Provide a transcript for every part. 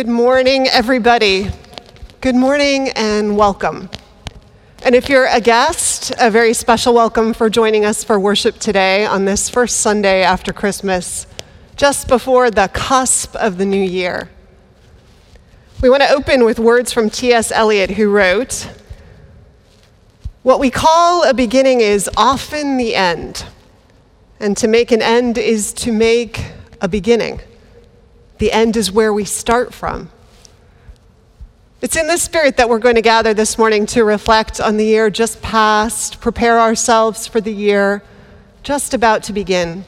Good morning, everybody. Good morning and welcome. And if you're a guest, a very special welcome for joining us for worship today on this first Sunday after Christmas, just before the cusp of the new year. We want to open with words from T.S. Eliot, who wrote What we call a beginning is often the end, and to make an end is to make a beginning. The end is where we start from. It's in this spirit that we're going to gather this morning to reflect on the year just past, prepare ourselves for the year just about to begin.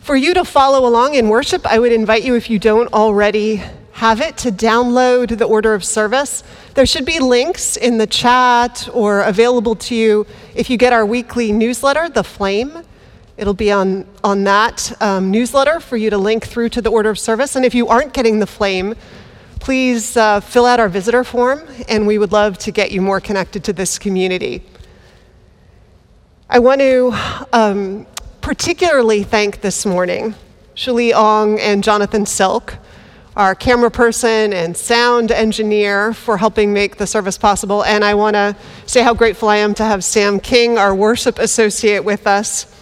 For you to follow along in worship, I would invite you, if you don't already have it, to download the order of service. There should be links in the chat or available to you if you get our weekly newsletter, The Flame. It'll be on, on that um, newsletter for you to link through to the order of service. And if you aren't getting the flame, please uh, fill out our visitor form, and we would love to get you more connected to this community. I want to um, particularly thank this morning Shali Ong and Jonathan Silk, our camera person and sound engineer, for helping make the service possible. And I want to say how grateful I am to have Sam King, our worship associate, with us.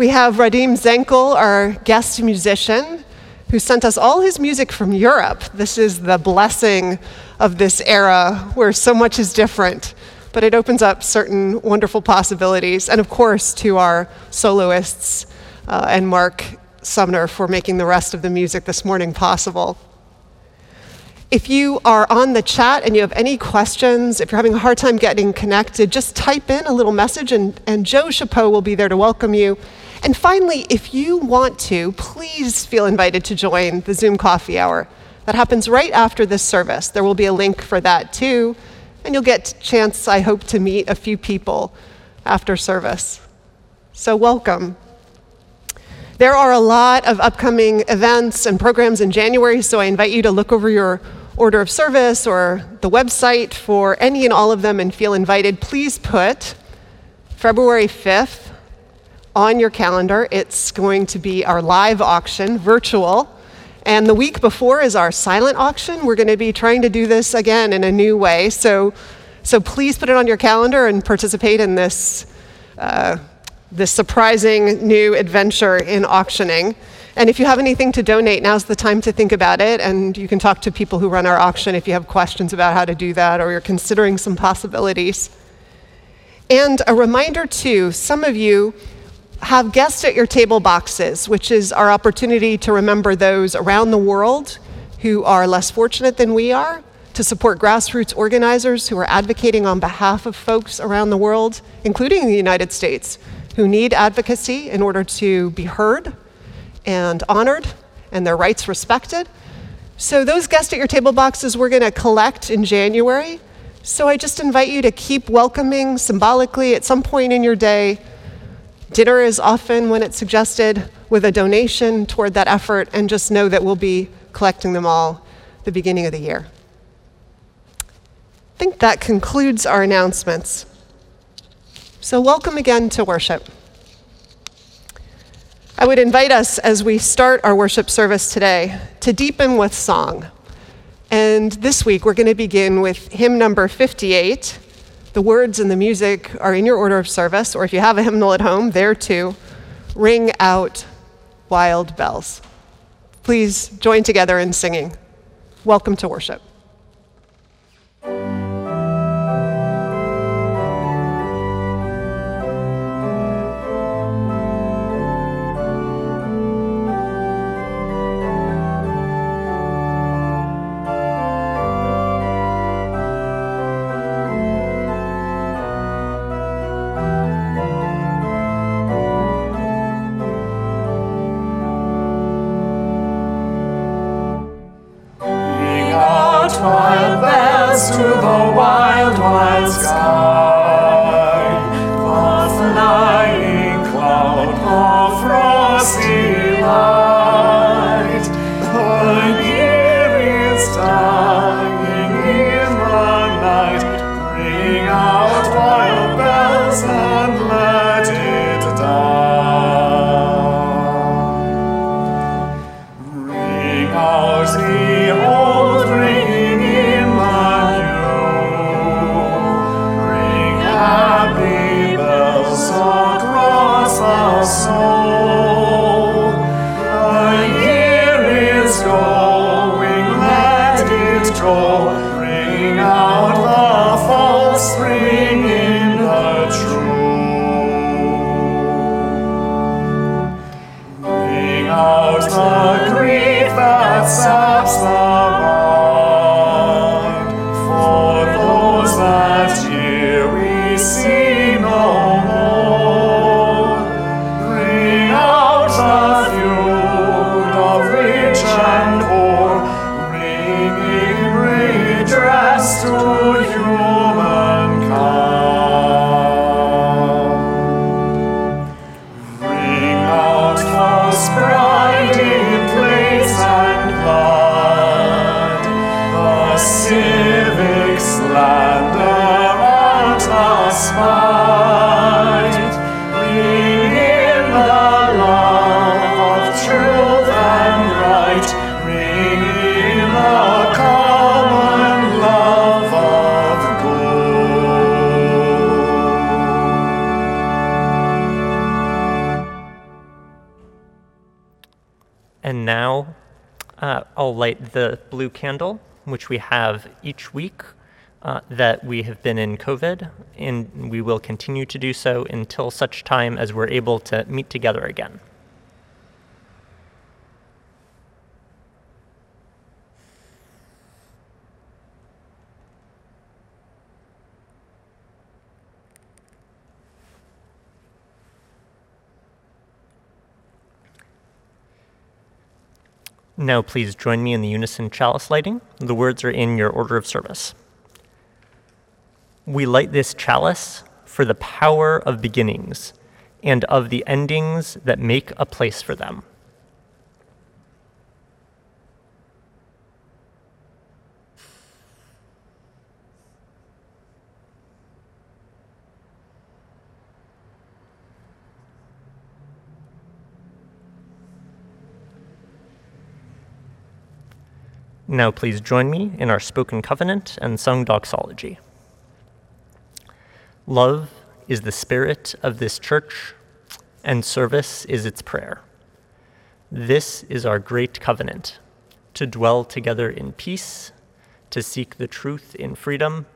We have Radim Zenkl, our guest musician, who sent us all his music from Europe. This is the blessing of this era where so much is different, but it opens up certain wonderful possibilities. And of course, to our soloists uh, and Mark Sumner for making the rest of the music this morning possible. If you are on the chat and you have any questions, if you're having a hard time getting connected, just type in a little message and, and Joe Chapeau will be there to welcome you. And finally, if you want to, please feel invited to join the Zoom coffee hour. That happens right after this service. There will be a link for that too, and you'll get a chance, I hope, to meet a few people after service. So, welcome. There are a lot of upcoming events and programs in January, so I invite you to look over your order of service or the website for any and all of them and feel invited. Please put February 5th on your calendar. It's going to be our live auction, virtual, And the week before is our silent auction. We're going to be trying to do this again in a new way. So, so please put it on your calendar and participate in this, uh, this surprising new adventure in auctioning. And if you have anything to donate, now's the time to think about it. And you can talk to people who run our auction if you have questions about how to do that or you're considering some possibilities. And a reminder, too some of you have guests at your table boxes, which is our opportunity to remember those around the world who are less fortunate than we are, to support grassroots organizers who are advocating on behalf of folks around the world, including the United States, who need advocacy in order to be heard and honored and their rights respected. So, those guests at your table boxes we're going to collect in January. So, I just invite you to keep welcoming symbolically at some point in your day Dinner is often when it's suggested with a donation toward that effort, and just know that we'll be collecting them all the beginning of the year. I think that concludes our announcements. So, welcome again to worship. I would invite us as we start our worship service today to deepen with song. And this week we're going to begin with hymn number 58 the words and the music are in your order of service, or if you have a hymnal at home, there too. Ring out wild bells. Please join together in singing. Welcome to worship. Light blue candle, which we have each week uh, that we have been in COVID, and we will continue to do so until such time as we're able to meet together again. Now, please join me in the unison chalice lighting. The words are in your order of service. We light this chalice for the power of beginnings and of the endings that make a place for them. Now, please join me in our spoken covenant and sung doxology. Love is the spirit of this church, and service is its prayer. This is our great covenant to dwell together in peace, to seek the truth in freedom,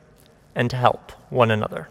and to help one another.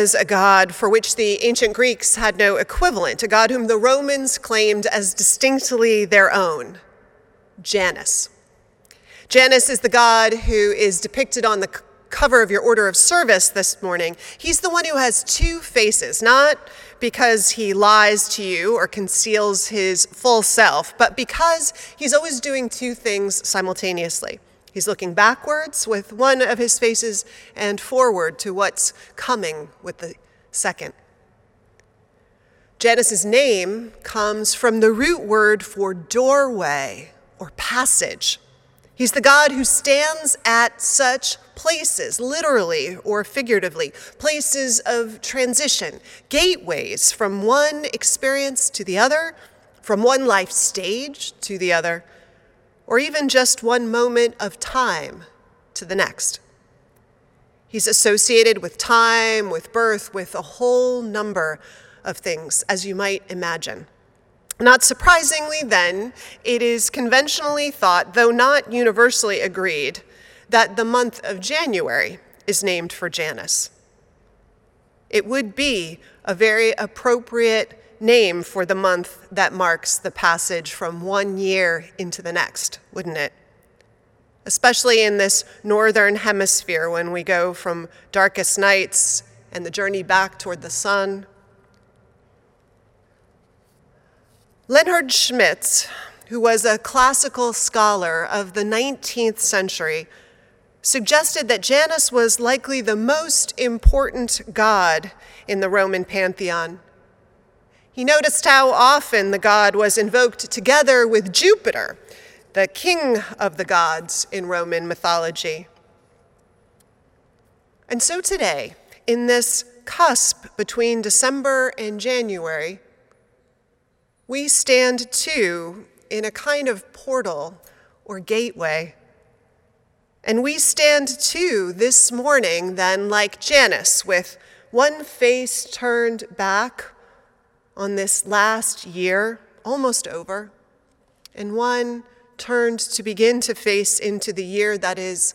Was a god for which the ancient Greeks had no equivalent, a god whom the Romans claimed as distinctly their own Janus. Janus is the god who is depicted on the cover of your order of service this morning. He's the one who has two faces, not because he lies to you or conceals his full self, but because he's always doing two things simultaneously. He's looking backwards with one of his faces and forward to what's coming with the second. Janus's name comes from the root word for doorway or passage. He's the God who stands at such places, literally or figuratively, places of transition, gateways from one experience to the other, from one life stage to the other or even just one moment of time to the next. He's associated with time, with birth, with a whole number of things, as you might imagine. Not surprisingly, then, it is conventionally thought, though not universally agreed, that the month of January is named for Janus. It would be a very appropriate name for the month that marks the passage from one year into the next, wouldn't it? Especially in this northern hemisphere when we go from darkest nights and the journey back toward the sun. Leonhard Schmitz, who was a classical scholar of the 19th century, suggested that Janus was likely the most important god in the Roman pantheon he noticed how often the god was invoked together with Jupiter, the king of the gods in Roman mythology. And so today, in this cusp between December and January, we stand too in a kind of portal or gateway. And we stand too this morning, then, like Janus, with one face turned back on this last year, almost over, and one turned to begin to face into the year that is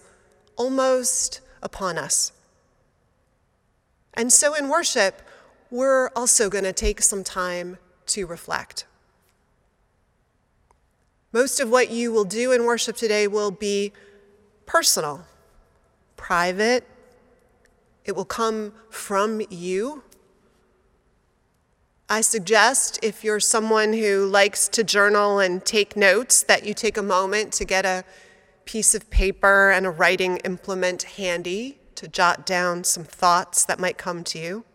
almost upon us. And so in worship, we're also going to take some time to reflect. Most of what you will do in worship today will be personal, private. It will come from you I suggest if you're someone who likes to journal and take notes, that you take a moment to get a piece of paper and a writing implement handy to jot down some thoughts that might come to you.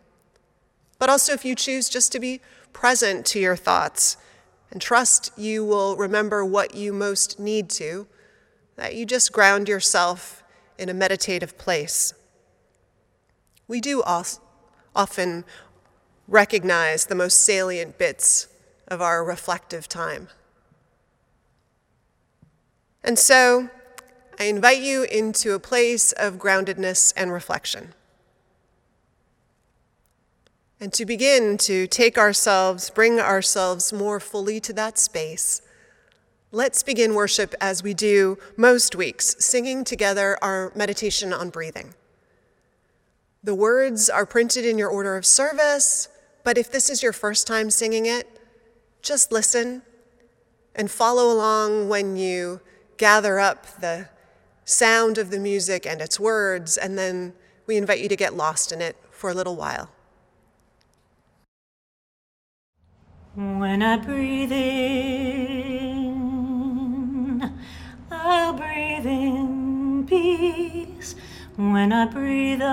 But also, if you choose just to be present to your thoughts and trust you will remember what you most need to, that you just ground yourself in a meditative place. We do often recognize the most salient bits of our reflective time. And so, I invite you into a place of groundedness and reflection. And to begin to take ourselves, bring ourselves more fully to that space, let's begin worship as we do most weeks, singing together our meditation on breathing. The words are printed in your order of service, but if this is your first time singing it, just listen and follow along when you gather up the sound of the music and its words, and then we invite you to get lost in it for a little while. When I breathe in, I'll breathe in peace. When I breathe out,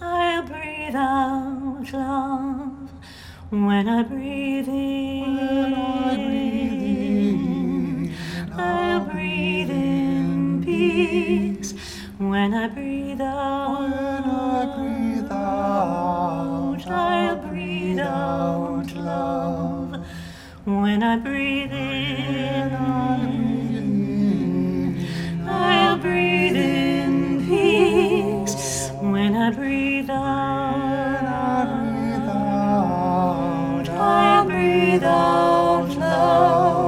I'll breathe out love. When I breathe in, I'll breathe in peace. When I breathe out, I breathe out, I breathe out love. When I breathe in, I'll breathe in peace. When I breathe out, I'll breathe out love.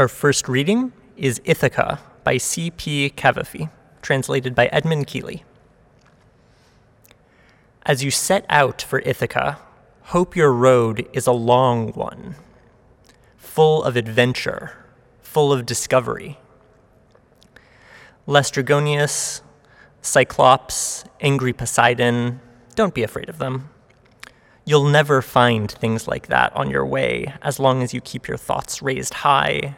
Our first reading is Ithaca by C.P. Cavafy, translated by Edmund Keeley. As you set out for Ithaca, hope your road is a long one, full of adventure, full of discovery. Laistrygonians, Cyclops, angry Poseidon, don't be afraid of them. You'll never find things like that on your way as long as you keep your thoughts raised high,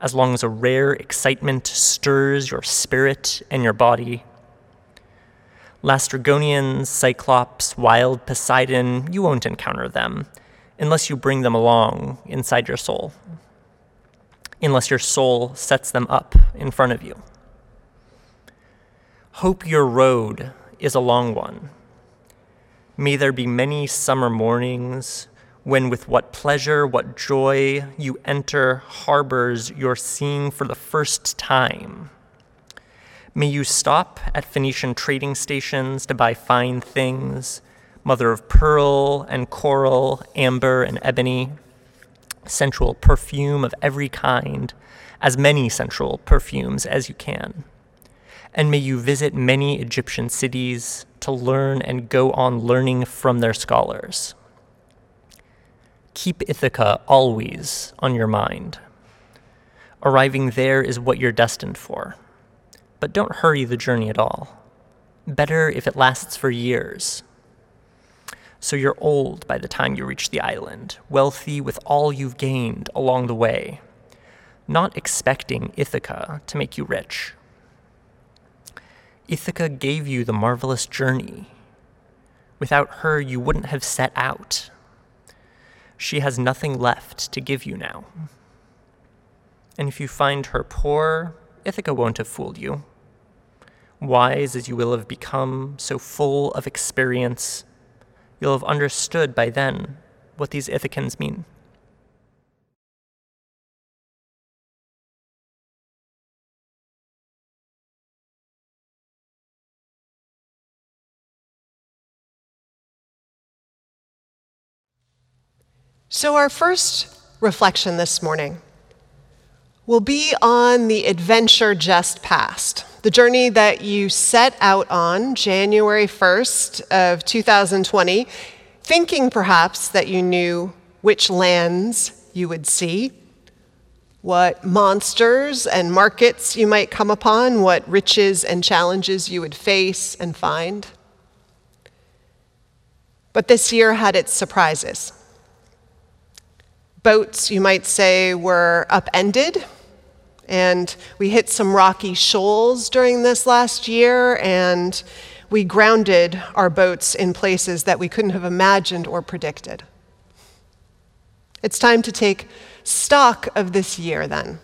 as long as a rare excitement stirs your spirit and your body. Laistrygonians, Cyclops, wild Poseidon, you won't encounter them unless you bring them along inside your soul, unless your soul sets them up in front of you. Hope your road is a long one. May there be many summer mornings when, with what pleasure, what joy you enter harbors you're seeing for the first time. May you stop at Phoenician trading stations to buy fine things mother of pearl and coral, amber and ebony, sensual perfume of every kind, as many sensual perfumes as you can. And may you visit many Egyptian cities to learn and go on learning from their scholars. Keep Ithaca always on your mind. Arriving there is what you're destined for. But don't hurry the journey at all. Better if it lasts for years. So you're old by the time you reach the island, wealthy with all you've gained along the way, not expecting Ithaca to make you rich. Ithaca gave you the marvelous journey. Without her, you wouldn't have set out. She has nothing left to give you now. And if you find her poor, Ithaca won't have fooled you. Wise as you will have become, so full of experience, you'll have understood by then what these Ithacans mean. So, our first reflection this morning will be on the adventure just past, the journey that you set out on January 1st of 2020, thinking perhaps that you knew which lands you would see, what monsters and markets you might come upon, what riches and challenges you would face and find. But this year had its surprises. Boats, you might say, were upended and we hit some rocky shoals during this last year, and we grounded our boats in places that we couldn't have imagined or predicted. It's time to take stock of this year then,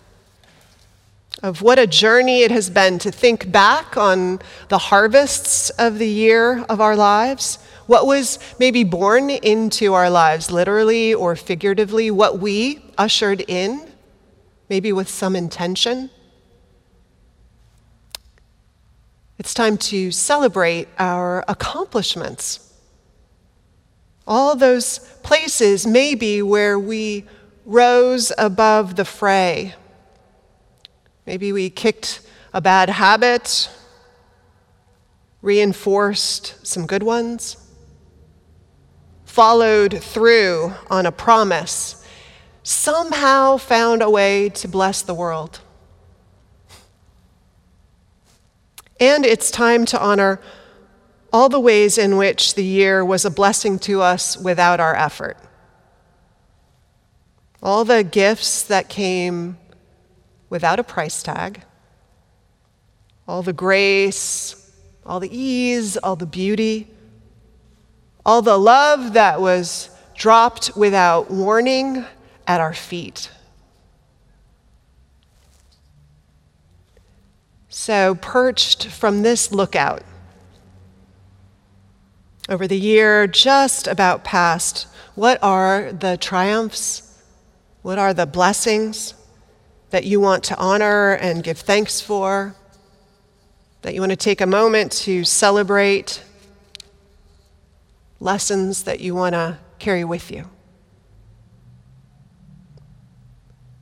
of what a journey it has been to think back on the harvests of the year of our lives, what was maybe born into our lives, literally or figuratively, what we ushered in maybe with some intention. It's time to celebrate our accomplishments. All those places, maybe, where we rose above the fray. Maybe we kicked a bad habit, reinforced some good ones, followed through on a promise somehow found a way to bless the world. And it's time to honor all the ways in which the year was a blessing to us without our effort. All the gifts that came without a price tag, all the grace, all the ease, all the beauty, all the love that was dropped without warning at our feet. So, perched from this lookout over the year just about past, what are the triumphs? What are the blessings that you want to honor and give thanks for? That you want to take a moment to celebrate? Lessons that you want to carry with you?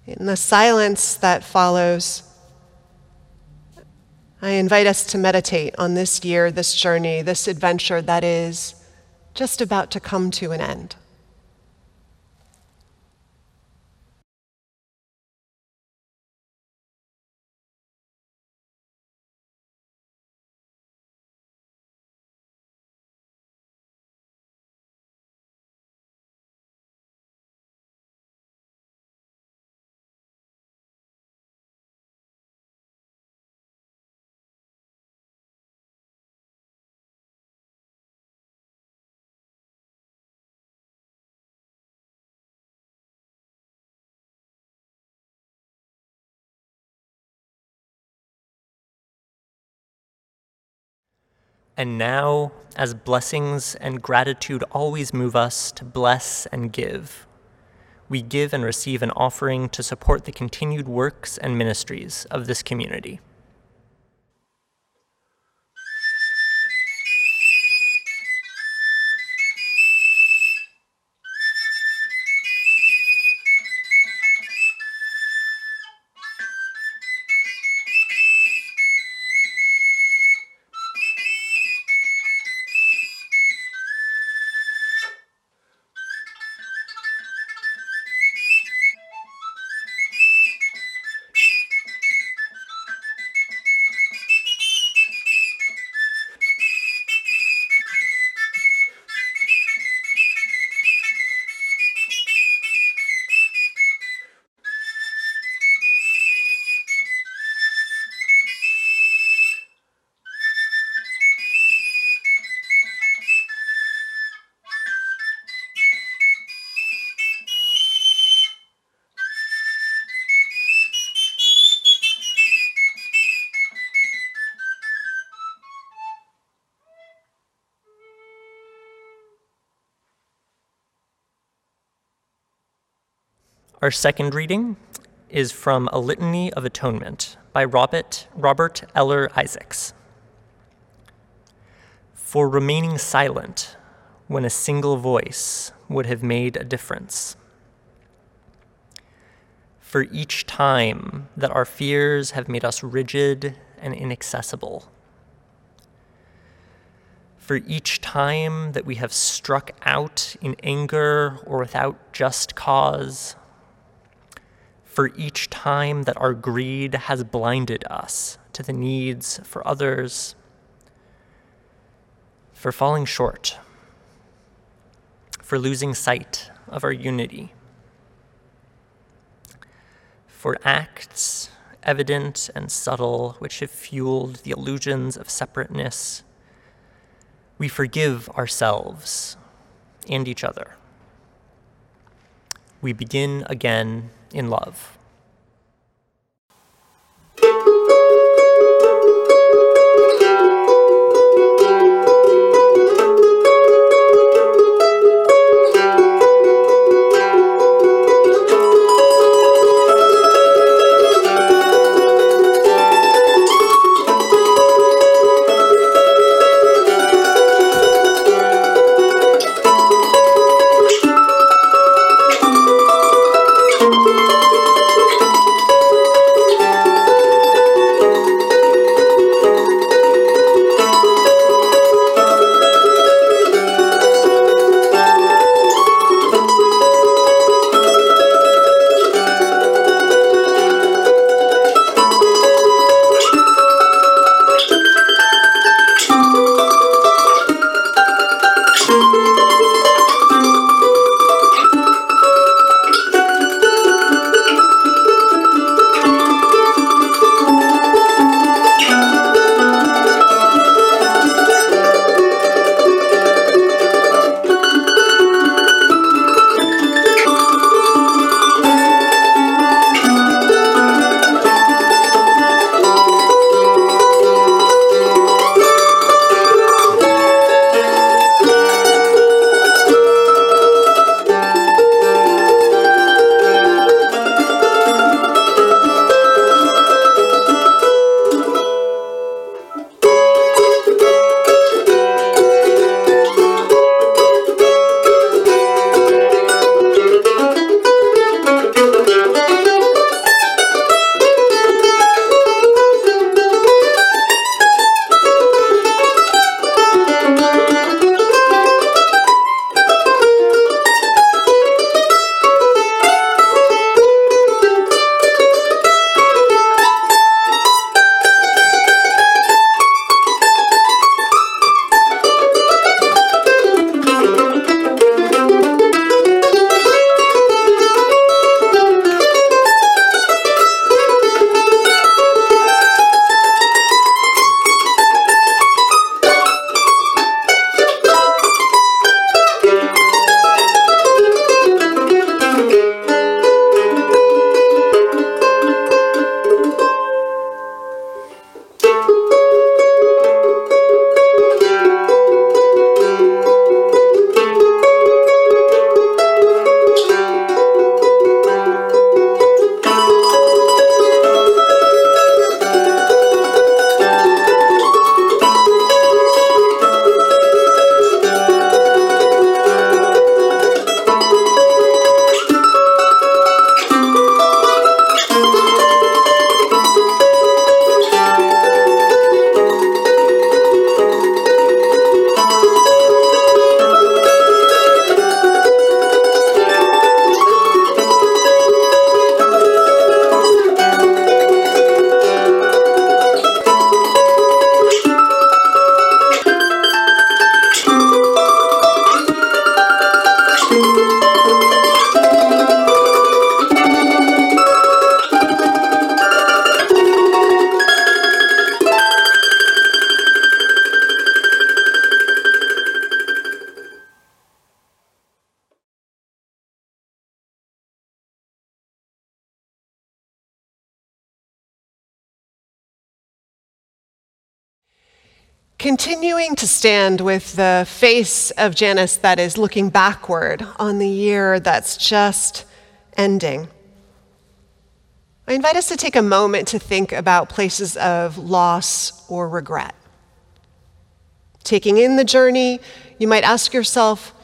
In the silence that follows, I invite us to meditate on this year, this journey, this adventure that is just about to come to an end. And now, as blessings and gratitude always move us to bless and give, we give and receive an offering to support the continued works and ministries of this community. Our second reading is from A Litany of Atonement by Robert, Robert Eller Isaacs. For remaining silent when a single voice would have made a difference. for each time that our fears have made us rigid and inaccessible. For each time that we have struck out in anger or without just cause. For each time that our greed has blinded us to the needs for others. For falling short. For losing sight of our unity for acts evident and subtle which have fueled the illusions of separateness, we forgive ourselves and each other. We begin again in love. Continuing to stand with the face of Janus that is looking backward on the year that's just ending. I invite us to take a moment to think about places of loss or regret. Taking in the journey, you might ask yourself,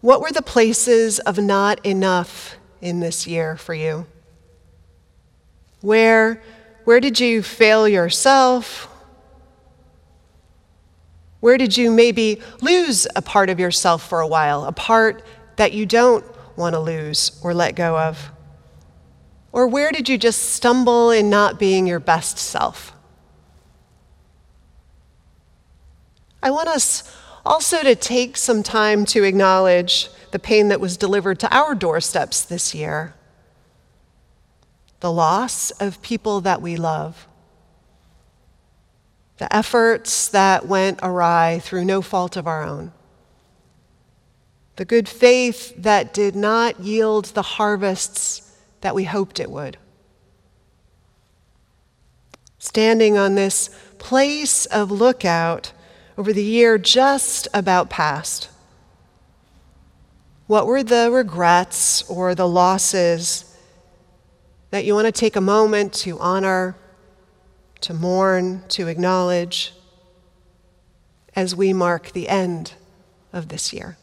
what were the places of not enough in this year for you? Where, where did you fail yourself? Where did you maybe lose a part of yourself for a while, a part that you don't want to lose or let go of? Or where did you just stumble in not being your best self? I want us also to take some time to acknowledge the pain that was delivered to our doorsteps this year the loss of people that we love, the efforts that went awry through no fault of our own, the good faith that did not yield the harvests that we hoped it would. Standing on this place of lookout over the year just about past, what were the regrets or the losses that you want to take a moment to honor, to mourn, to acknowledge as we mark the end of this year?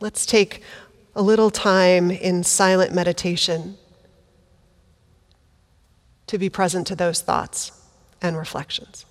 Let's take a little time in silent meditation to be present to those thoughts and reflections.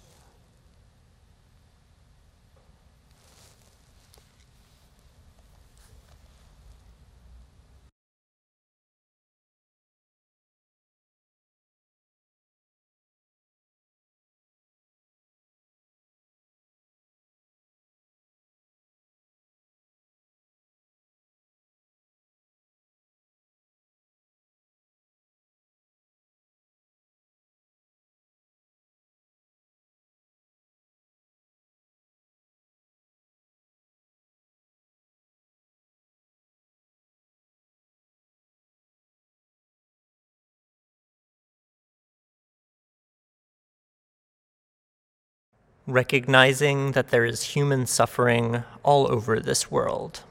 Recognizing that there is human suffering all over this world.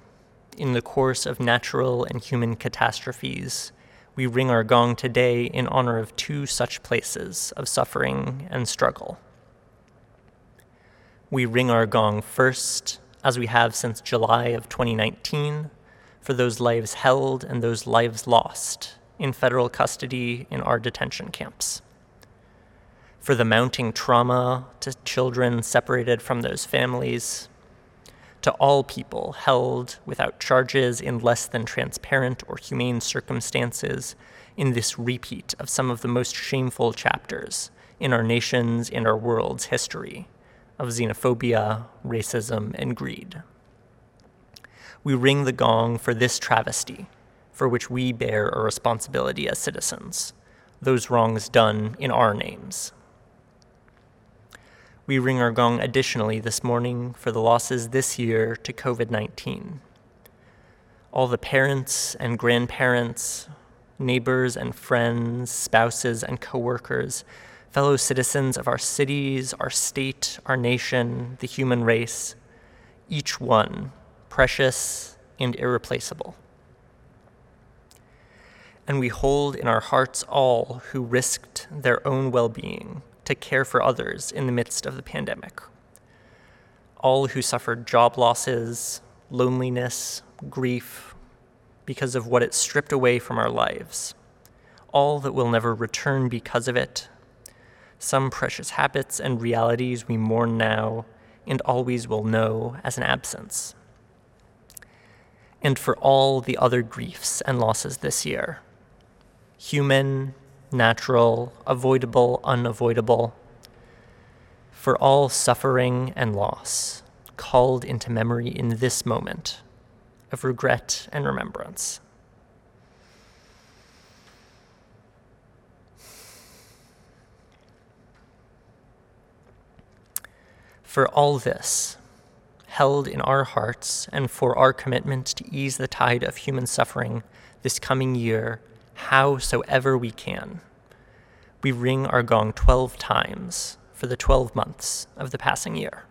In the course of natural and human catastrophes, we ring our gong today in honor of two such places of suffering and struggle. We ring our gong first, as we have since July of 2019, for those lives held and those lives lost in federal custody in our detention camps for the mounting trauma to children separated from those families, to all people held without charges in less than transparent or humane circumstances in this repeat of some of the most shameful chapters in our nation's and our world's history of xenophobia, racism, and greed. We ring the gong for this travesty, for which we bear a responsibility as citizens, those wrongs done in our names. We ring our gong additionally this morning for the losses this year to COVID 19. All the parents and grandparents, neighbors and friends, spouses and coworkers, fellow citizens of our cities, our state, our nation, the human race, each one precious and irreplaceable. And we hold in our hearts all who risked their own well being to care for others in the midst of the pandemic. All who suffered job losses, loneliness, grief, because of what it stripped away from our lives. All that will never return because of it. Some precious habits and realities we mourn now and always will know as an absence. And for all the other griefs and losses this year human, natural, avoidable, unavoidable, for all suffering and loss, called into memory in this moment of regret and remembrance. For all this, held in our hearts, and for our commitment to ease the tide of human suffering this coming year howsoever we can. We ring our gong 12 times for the 12 months of the passing year.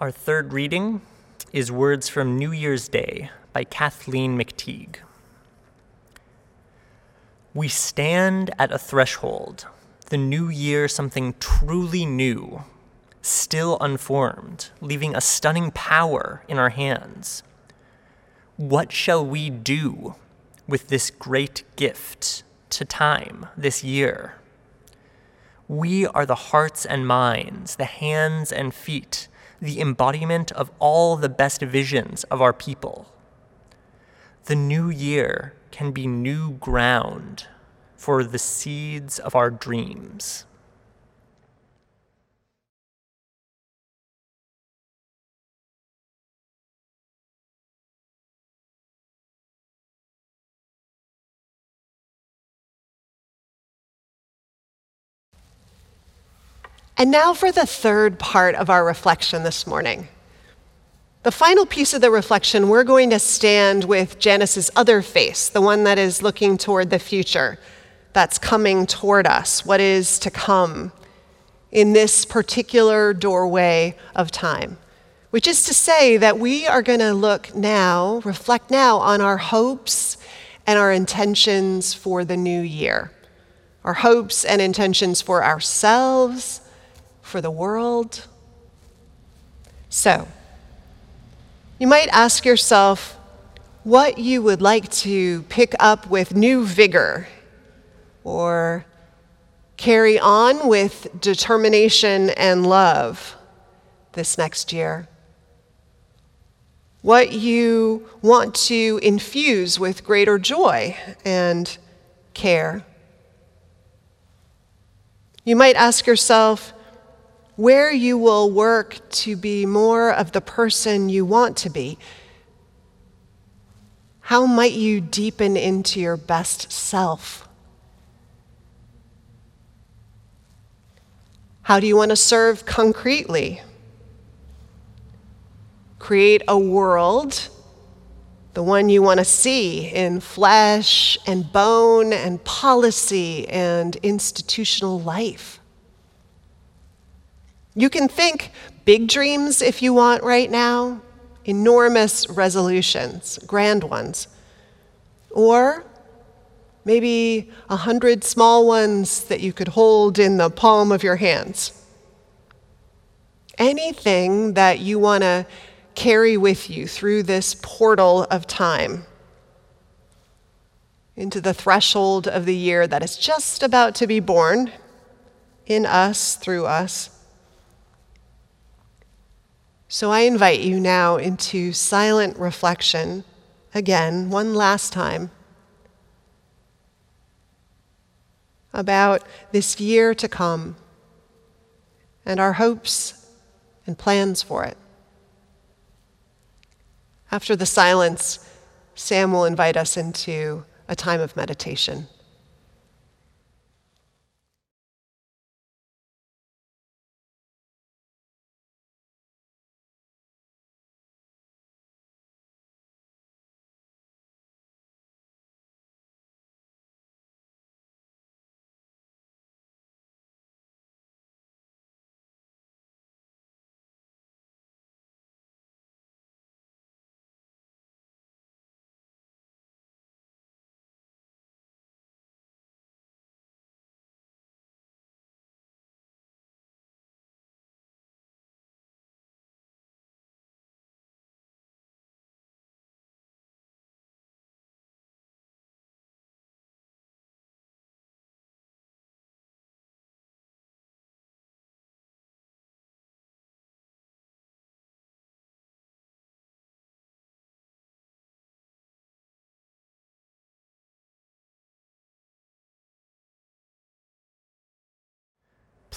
Our third reading is Words from New Year's Day by Kathleen McTigue. We stand at a threshold, the new year something truly new, still unformed, leaving a stunning power in our hands. What shall we do with this great gift to time this year? We are the hearts and minds, the hands and feet, the embodiment of all the best visions of our people. The new year can be new ground for the seeds of our dreams. And now for the third part of our reflection this morning. The final piece of the reflection, we're going to stand with Janus's other face, the one that is looking toward the future, that's coming toward us, what is to come in this particular doorway of time. Which is to say that we are going to look now, reflect now on our hopes and our intentions for the new year. Our hopes and intentions for ourselves for the world. So, you might ask yourself what you would like to pick up with new vigor or carry on with determination and love this next year. What you want to infuse with greater joy and care. You might ask yourself, where you will work to be more of the person you want to be. How might you deepen into your best self? How do you want to serve concretely? Create a world, the one you want to see in flesh and bone and policy and institutional life. You can think big dreams if you want right now, enormous resolutions, grand ones. Or maybe a hundred small ones that you could hold in the palm of your hands. Anything that you want to carry with you through this portal of time into the threshold of the year that is just about to be born in us, through us. So I invite you now into silent reflection again, one last time, about this year to come and our hopes and plans for it. After the silence, Sam will invite us into a time of meditation.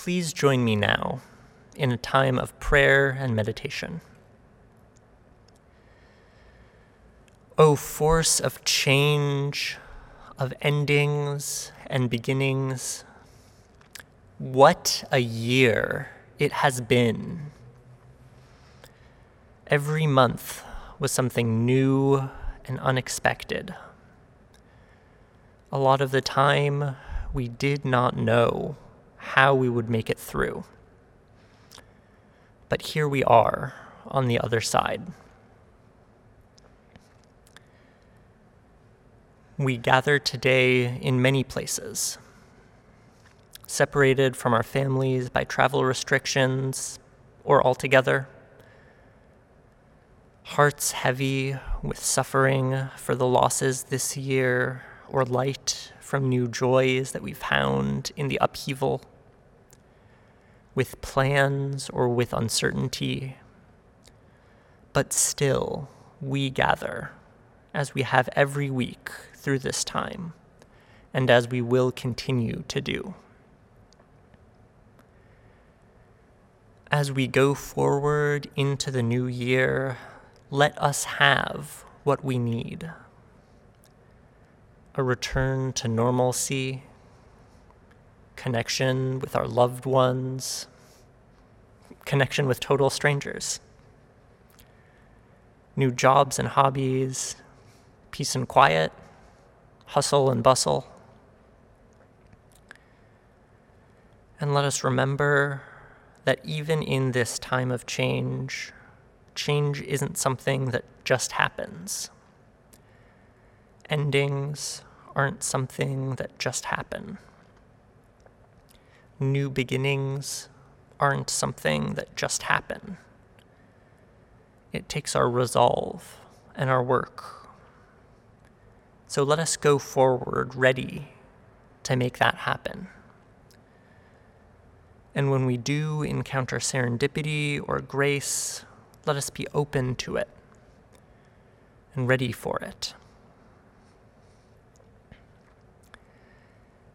Please join me now in a time of prayer and meditation. O force of change, of endings and beginnings, what a year it has been. Every month was something new and unexpected. A lot of the time, we did not know how we would make it through. But here we are, on the other side. We gather today in many places, separated from our families by travel restrictions or altogether. Hearts heavy with suffering for the losses this year, or light from new joys that we've found in the upheaval, with plans or with uncertainty. But still, we gather, as we have every week through this time, and as we will continue to do. As we go forward into the new year, let us have what we need a return to normalcy, connection with our loved ones, connection with total strangers, new jobs and hobbies, peace and quiet, hustle and bustle. And let us remember that even in this time of change, change isn't something that just happens. Endings aren't something that just happen. New beginnings aren't something that just happen. It takes our resolve and our work. So let us go forward ready to make that happen. And when we do encounter serendipity or grace, let us be open to it and ready for it.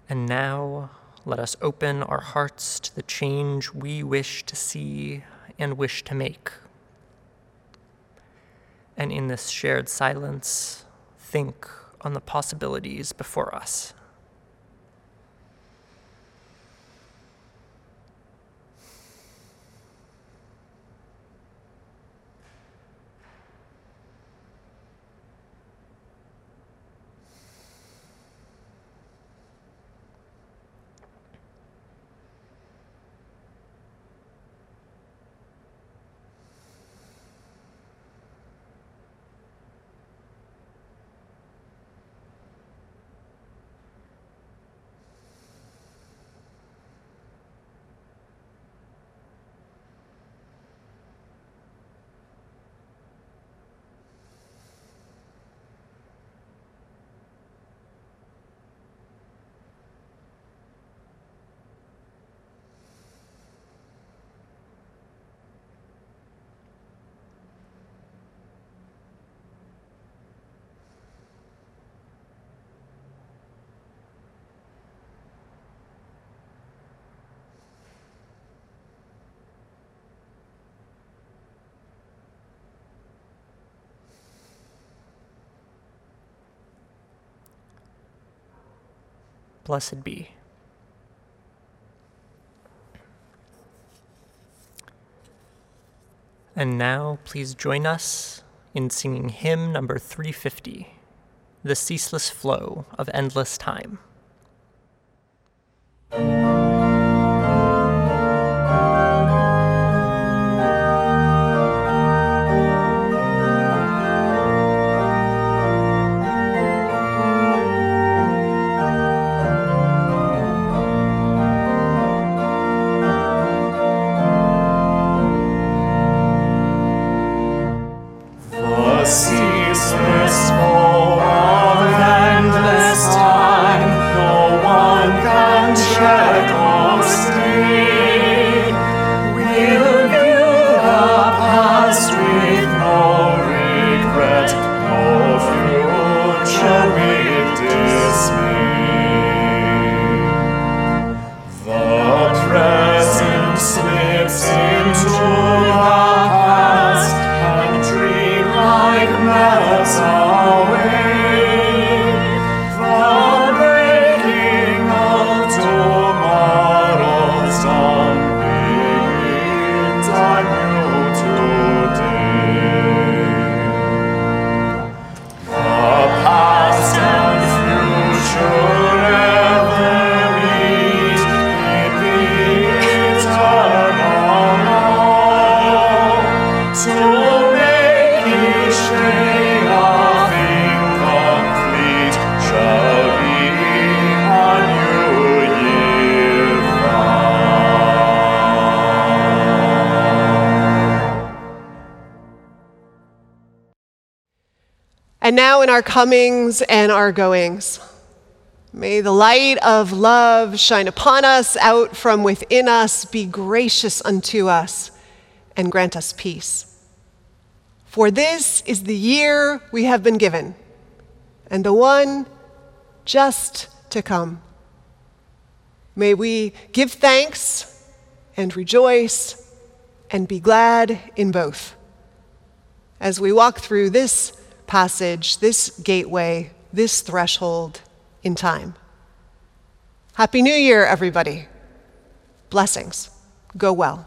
And now, let us open our hearts to the change we wish to see and wish to make. And in this shared silence, think on the possibilities before us. Blessed be. And now, please join us in singing hymn number 350, The Ceaseless Flow of Endless Time. Now in our comings and our goings. May the light of love shine upon us, out from within us, be gracious unto us, and grant us peace. For this is the year we have been given, and the one just to come. May we give thanks and rejoice and be glad in both. As we walk through this passage, this gateway, this threshold in time. Happy New Year, everybody. Blessings. Go well.